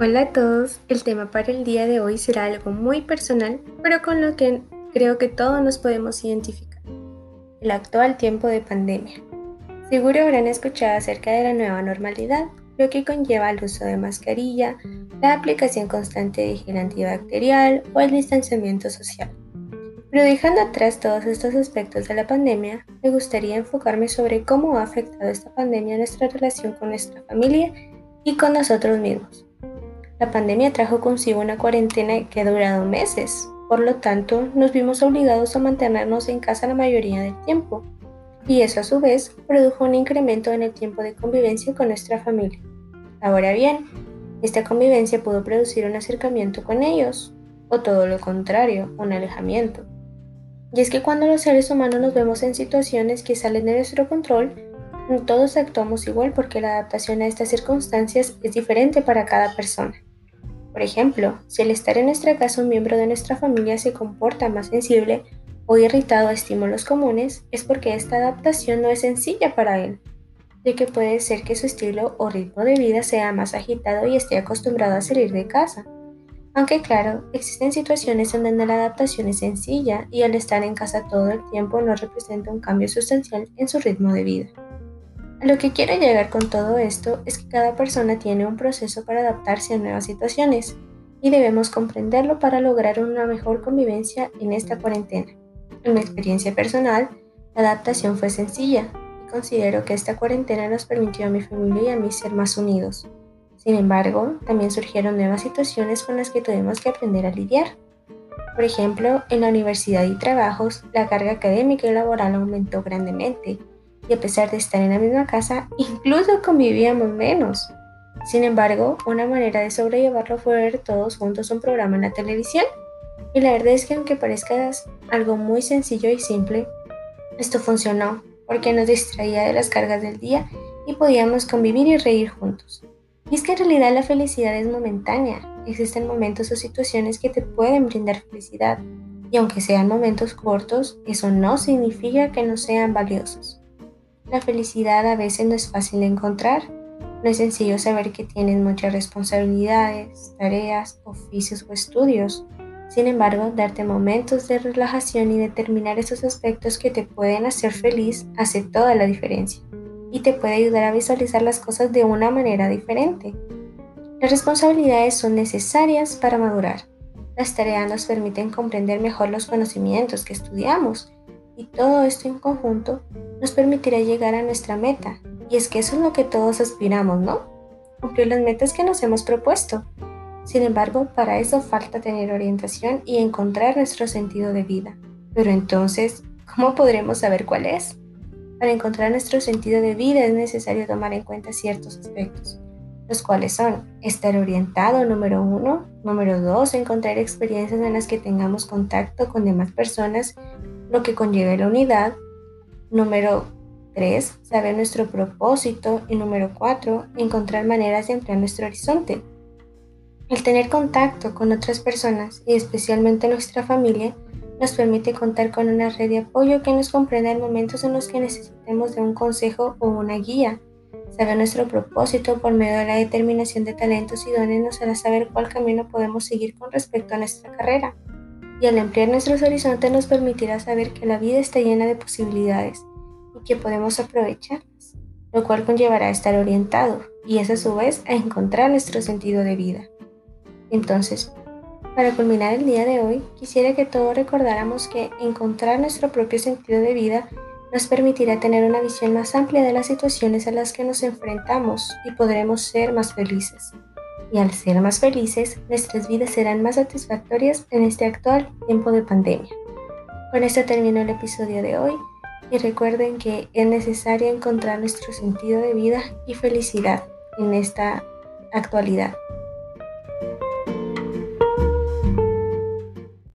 Hola a todos, el tema para el día de hoy será algo muy personal, pero con lo que creo que todos nos podemos identificar, el actual tiempo de pandemia. Seguro habrán escuchado acerca de la nueva normalidad, lo que conlleva el uso de mascarilla, la aplicación constante de gel antibacterial o el distanciamiento social. Pero dejando atrás todos estos aspectos de la pandemia, me gustaría enfocarme sobre cómo ha afectado esta pandemia nuestra relación con nuestra familia y con nosotros mismos. La pandemia trajo consigo una cuarentena que ha durado meses, por lo tanto nos vimos obligados a mantenernos en casa la mayoría del tiempo, y eso a su vez produjo un incremento en el tiempo de convivencia con nuestra familia. Ahora bien, esta convivencia pudo producir un acercamiento con ellos, o todo lo contrario, un alejamiento. Y es que cuando los seres humanos nos vemos en situaciones que salen de nuestro control, todos actuamos igual porque la adaptación a estas circunstancias es diferente para cada persona. Por ejemplo, si al estar en nuestra casa un miembro de nuestra familia se comporta más sensible o irritado a estímulos comunes, es porque esta adaptación no es sencilla para él, ya que puede ser que su estilo o ritmo de vida sea más agitado y esté acostumbrado a salir de casa. Aunque claro, existen situaciones en donde la adaptación es sencilla y al estar en casa todo el tiempo no representa un cambio sustancial en su ritmo de vida. Lo que quiero llegar con todo esto es que cada persona tiene un proceso para adaptarse a nuevas situaciones y debemos comprenderlo para lograr una mejor convivencia en esta cuarentena. En mi experiencia personal, la adaptación fue sencilla y considero que esta cuarentena nos permitió a mi familia y a mí ser más unidos. Sin embargo, también surgieron nuevas situaciones con las que tuvimos que aprender a lidiar. Por ejemplo, en la universidad y trabajos, la carga académica y laboral aumentó grandemente y a pesar de estar en la misma casa, incluso convivíamos menos. Sin embargo, una manera de sobrellevarlo fue ver todos juntos un programa en la televisión. Y la verdad es que aunque parezca algo muy sencillo y simple, esto funcionó porque nos distraía de las cargas del día y podíamos convivir y reír juntos. Y es que en realidad la felicidad es momentánea. Existen momentos o situaciones que te pueden brindar felicidad. Y aunque sean momentos cortos, eso no significa que no sean valiosos. La felicidad a veces no es fácil de encontrar. No es sencillo saber que tienes muchas responsabilidades, tareas, oficios o estudios. Sin embargo, darte momentos de relajación y determinar esos aspectos que te pueden hacer feliz hace toda la diferencia y te puede ayudar a visualizar las cosas de una manera diferente. Las responsabilidades son necesarias para madurar. Las tareas nos permiten comprender mejor los conocimientos que estudiamos y todo esto en conjunto nos permitirá llegar a nuestra meta. Y es que eso es lo que todos aspiramos, ¿no? Cumplir las metas que nos hemos propuesto. Sin embargo, para eso falta tener orientación y encontrar nuestro sentido de vida. Pero entonces, ¿cómo podremos saber cuál es? Para encontrar nuestro sentido de vida es necesario tomar en cuenta ciertos aspectos, los cuales son estar orientado, número uno, número dos, encontrar experiencias en las que tengamos contacto con demás personas lo que conlleva la unidad. Número 3. Saber nuestro propósito. Y número 4. Encontrar maneras de ampliar nuestro horizonte. El tener contacto con otras personas y especialmente nuestra familia nos permite contar con una red de apoyo que nos comprenda en momentos en los que necesitemos de un consejo o una guía. Saber nuestro propósito por medio de la determinación de talentos y dones nos hará saber cuál camino podemos seguir con respecto a nuestra carrera y al ampliar nuestros horizontes nos permitirá saber que la vida está llena de posibilidades y que podemos aprovecharlas, lo cual conllevará a estar orientado y es a su vez a encontrar nuestro sentido de vida. Entonces, para culminar el día de hoy, quisiera que todos recordáramos que encontrar nuestro propio sentido de vida nos permitirá tener una visión más amplia de las situaciones a las que nos enfrentamos y podremos ser más felices y al ser más felices, nuestras vidas serán más satisfactorias en este actual tiempo de pandemia. Con esto termino el episodio de hoy y recuerden que es necesario encontrar nuestro sentido de vida y felicidad en esta actualidad.